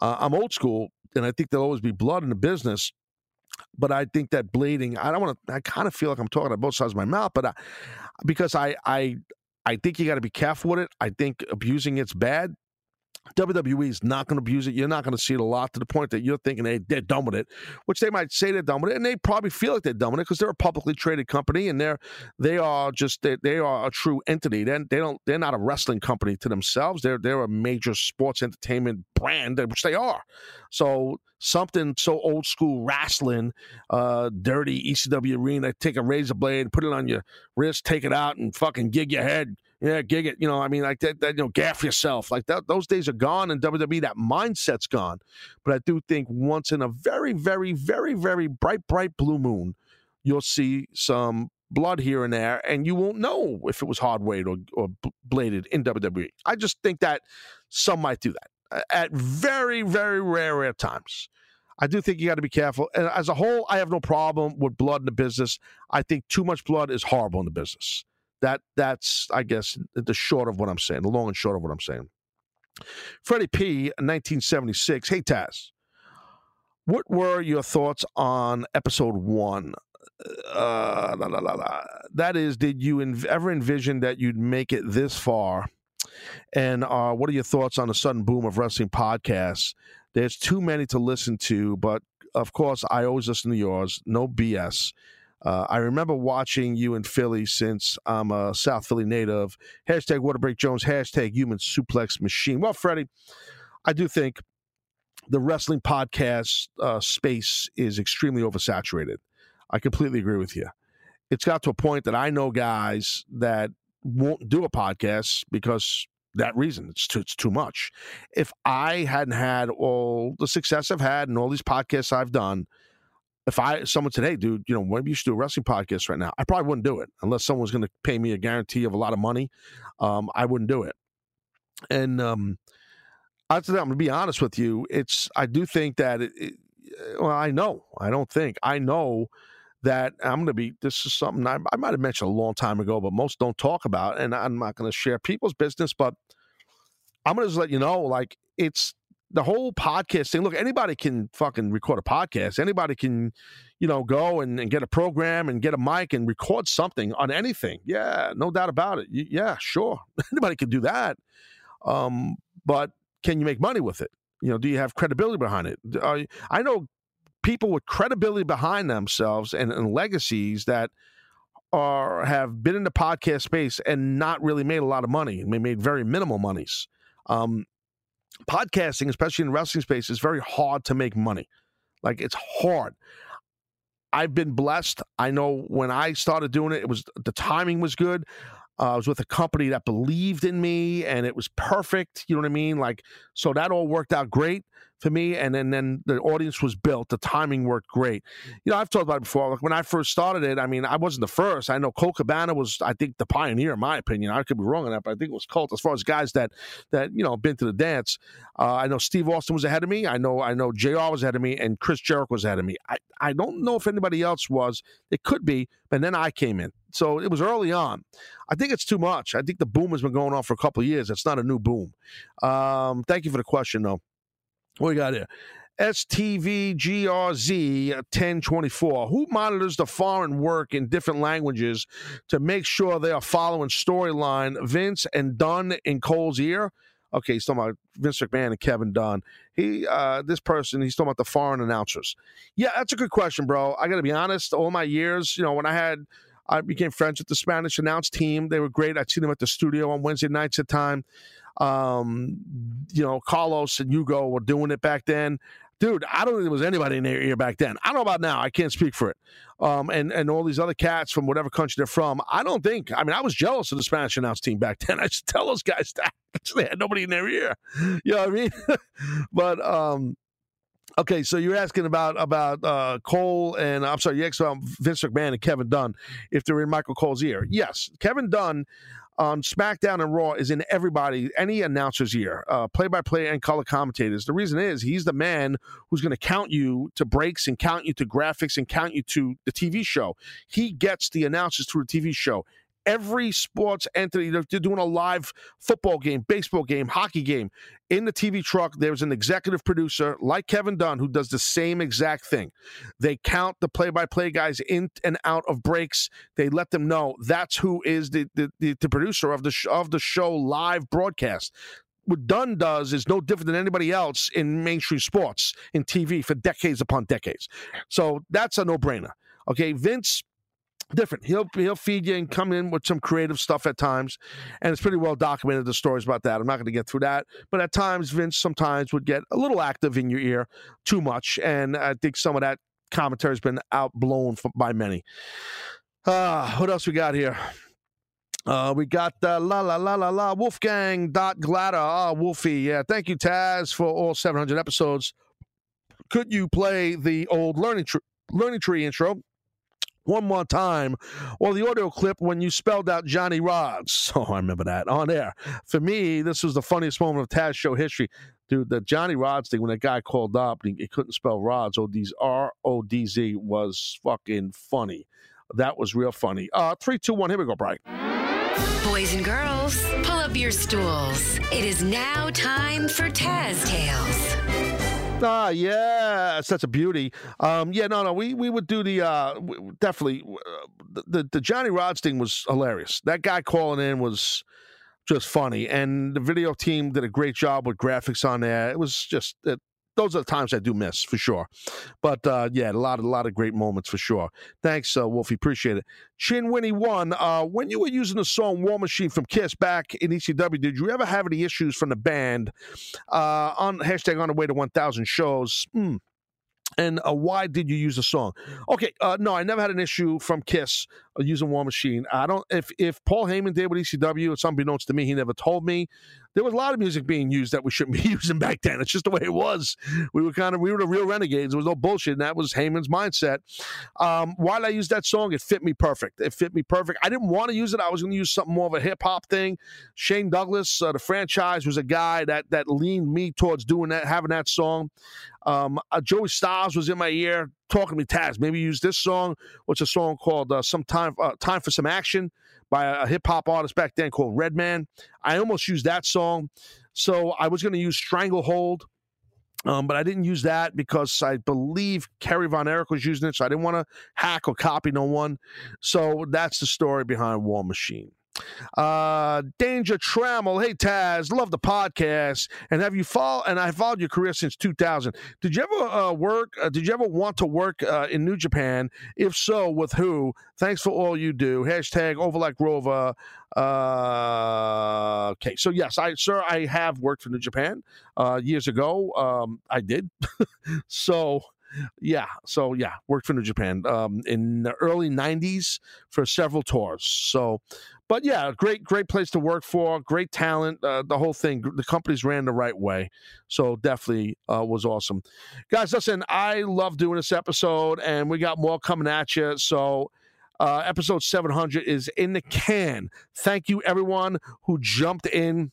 Uh, I'm old school, and I think there'll always be blood in the business but I think that bleeding, I don't want to, I kind of feel like I'm talking on both sides of my mouth, but I, because I, I, I think you got to be careful with it. I think abusing it's bad. WWE is not going to abuse it. You're not going to see it a lot to the point that you're thinking hey, they're done with it, which they might say they're done with it, and they probably feel like they're done with it because they're a publicly traded company and they're they are just they, they are a true entity. Then they don't they're not a wrestling company to themselves. They're they're a major sports entertainment brand, which they are. So something so old school wrestling, uh, dirty ECW arena, take a razor blade, put it on your wrist, take it out, and fucking gig your head yeah, gig it. You know, I mean, like that, that you know, gaff yourself. Like that, those days are gone in WWE. That mindset's gone. But I do think once in a very, very, very, very bright, bright blue moon, you'll see some blood here and there, and you won't know if it was hard way or, or bladed in WWE. I just think that some might do that at very, very rare, rare times. I do think you got to be careful. And as a whole, I have no problem with blood in the business. I think too much blood is horrible in the business. That that's I guess the short of what I'm saying, the long and short of what I'm saying. Freddie P, 1976. Hey Taz, what were your thoughts on episode one? Uh, la, la, la, that is, did you ever envision that you'd make it this far? And uh, what are your thoughts on the sudden boom of wrestling podcasts? There's too many to listen to, but of course, I always listen to yours. No BS. Uh, I remember watching you in Philly since I'm a South Philly native. Hashtag Waterbreak Jones, hashtag human suplex machine. Well, Freddie, I do think the wrestling podcast uh, space is extremely oversaturated. I completely agree with you. It's got to a point that I know guys that won't do a podcast because that reason it's too, it's too much. If I hadn't had all the success I've had and all these podcasts I've done, if I someone said, "Hey, dude, you know, maybe you should do a wrestling podcast right now," I probably wouldn't do it unless someone's going to pay me a guarantee of a lot of money. Um, I wouldn't do it. And um, after that, I'm going to be honest with you. It's I do think that it, it, well, I know. I don't think I know that I'm going to be. This is something I, I might have mentioned a long time ago, but most don't talk about, and I'm not going to share people's business. But I'm going to just let you know, like it's the whole podcast thing. Look, anybody can fucking record a podcast. Anybody can, you know, go and, and, get a program and get a mic and record something on anything. Yeah, no doubt about it. Yeah, sure. <laughs> anybody can do that. Um, but can you make money with it? You know, do you have credibility behind it? Uh, I know people with credibility behind themselves and, and legacies that are have been in the podcast space and not really made a lot of money. They made very minimal monies. Um, podcasting, especially in wrestling space, is very hard to make money. Like it's hard. I've been blessed. I know when I started doing it, it was the timing was good. Uh, I was with a company that believed in me, and it was perfect. You know what I mean? Like, so that all worked out great for me. And then, then the audience was built. The timing worked great. You know, I've talked about it before. Like when I first started it, I mean, I wasn't the first. I know Colt Cabana was, I think, the pioneer, in my opinion. I could be wrong on that, but I think it was Colt as far as guys that that you know been to the dance. Uh, I know Steve Austin was ahead of me. I know I know Jr. was ahead of me, and Chris Jericho was ahead of me. I I don't know if anybody else was. It could be, but then I came in So it was early on. I think it's too much. I think the boom has been going on for a couple of years. It's not a new boom. Um, thank you for the question, though. What we got here? STVGRZ 1024. Who monitors the foreign work in different languages to make sure they are following storyline? Vince and Dunn in Cole's ear? Okay, he's talking about Vince McMahon and Kevin Dunn. He, uh, this person, he's talking about the foreign announcers. Yeah, that's a good question, bro. I got to be honest. All my years, you know, when I had, I became friends with the Spanish announce team. They were great. I'd see them at the studio on Wednesday nights at time. Um, you know, Carlos and Hugo were doing it back then dude, I don't think there was anybody in their ear back then. I don't know about now. I can't speak for it. Um, and and all these other cats from whatever country they're from. I don't think. I mean, I was jealous of the Spanish announce team back <laughs> then. I to tell those guys that they had nobody in their ear. You know what I mean? <laughs> but um, okay, so you're asking about about uh, Cole and I'm sorry, you asked about Vince McMahon and Kevin Dunn if they're in Michael Cole's ear. Yes, Kevin Dunn on SmackDown and Raw is in everybody, any announcer's ear, play by play and color commentators. The reason is he's the man who's going to count you to breaks and count you to graphics and count you to the TV show. He gets the announcers through the TV show every sports entity. They're, doing a live football game, baseball game, hockey game. In the TV truck, there's an executive producer like Kevin Dunn who does the same exact thing. They count the play by play guys in and out of breaks. They let them know that's who is the, the, the, the producer of the, sh- of the show live broadcast what Dunn does is no different than anybody else in mainstream sports in TV for decades upon decades. So that's a no brainer. Okay, Vince different. He'll he'll feed you and come in with some creative stuff at times, and it's pretty well documented the stories about that. I'm not going to get through that, but at times Vince sometimes would get a little active in your ear, too much, and I think some of that commentary has been outblown by many. Uh, what else we got here? Uh, we got uh, la la la la la Wolfgang dot Glatter. Ah, Wolfie. Yeah, thank you, Taz, for all 700 episodes. Could you play the old learning learning tree intro? One more time, or the audio clip when you spelled out Johnny Rodz. <laughs> Oh, I remember that on air. For me, this was the funniest moment of Taz show history. Dude, the Johnny Rodz thing, when that guy called up and he, couldn't spell Rods. Or these R O D Z, was fucking funny. That was real funny. Uh, three, two, one. Here we go, Brian. Boys and girls, pull up your stools. It is now time for Taz Tales. Ah, yes, that's a beauty. Um, yeah, no, no, we we would do the uh, definitely uh, the the Johnny Rodz thing was hilarious. That guy calling in was just funny, and the video team did a great job with graphics on there. It was just it, those are the times I do miss for sure. But uh, yeah, a lot, a lot of great moments for sure. Thanks, uh, Wolfie. Appreciate it. Chin Winnie one. Uh, when you were using the song "War Machine" from Kiss back in ECW, did you ever have any issues from the band? Uh, on hashtag on the way to 1,000 shows. Hmm and uh, why did you use the song? Okay, uh, no, I never had an issue from Kiss uh, using War Machine. I don't. If if Paul Heyman did with ECW, it's unbeknownst to me, he never told me. There was a lot of music being used that we shouldn't <laughs> be using back then. It's just the way it was. We were kind of we were the real renegades. There was no bullshit, and that was Heyman's mindset. Um, why did I use that song? It fit me perfect. It fit me perfect. I didn't want to use it. I was going to use something more of a hip hop thing. Shane Douglas, uh, the franchise, was a guy that that leaned me towards doing that, having that song. Um, uh, Joey Styles was in my ear talking to me, Taz. Maybe use this song. What's a song called uh, "Some Time uh, Time for Some Action" by a, hip hop artist back then called Redman. I almost used that song, so I was going to use "Stranglehold." Um, but I didn't use that because I believe Kerry Von Erich was using it, so I didn't want to hack or copy no one. So that's the story behind War Machine. Uh, Danger Trammel. Hey Taz, love the podcast, and have you followed? And I followed your career since 2000. Did you ever uh, work? Uh, did you ever want to work uh, in New Japan? If so, with who? Thanks for all you do. Hashtag Overlap Rover. Uh, okay, so yes, I sir, I have worked for New Japan uh, years ago. Um, I did. <laughs> so yeah, so yeah, worked for New Japan um, in the early '90s for several tours. So, but yeah, great, great place to work for. Great talent. Uh, the whole thing. The companies ran the right way. So definitely uh, was awesome, guys. Listen, I love doing this episode, and we got more coming at you. So. Uh, episode 700 is in the can. Thank you, everyone who jumped in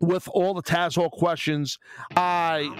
with all the Taz Hall questions. I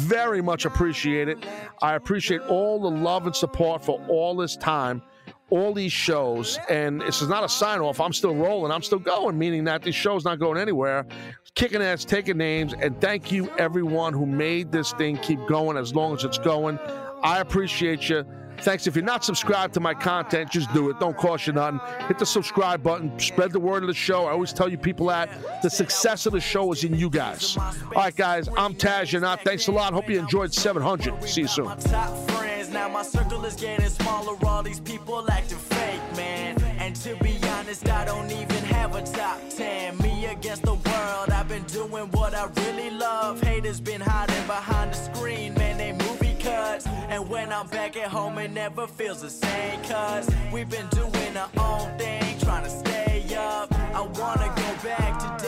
very much appreciate it. I appreciate all the love and support for all this time. all these shows, and this is not a sign off. I'm still rolling. I'm still going, meaning that this show's not going anywhere. Kicking ass, taking names, and thank you everyone who made this thing keep going as long as it's going. I appreciate you. Thanks. If you're not subscribed to my content, just do it. Don't cost you nothing. Hit the subscribe button. Spread the word of the show. I always tell you people that the success of the show is in you guys. All right, guys. I'm Taz Yanot. Thanks a lot. Hope you enjoyed 700. See you soon. Now my circle is getting smaller. All these people acting fake, man. And to be honest, I don't even have a top 10. Me against the world, I've been doing what I really love. Haters been hiding behind the screen, man, cuts. And when I'm back at home, it never feels the same. Cause we've been doing our own thing, trying to stay up. I wanna go back to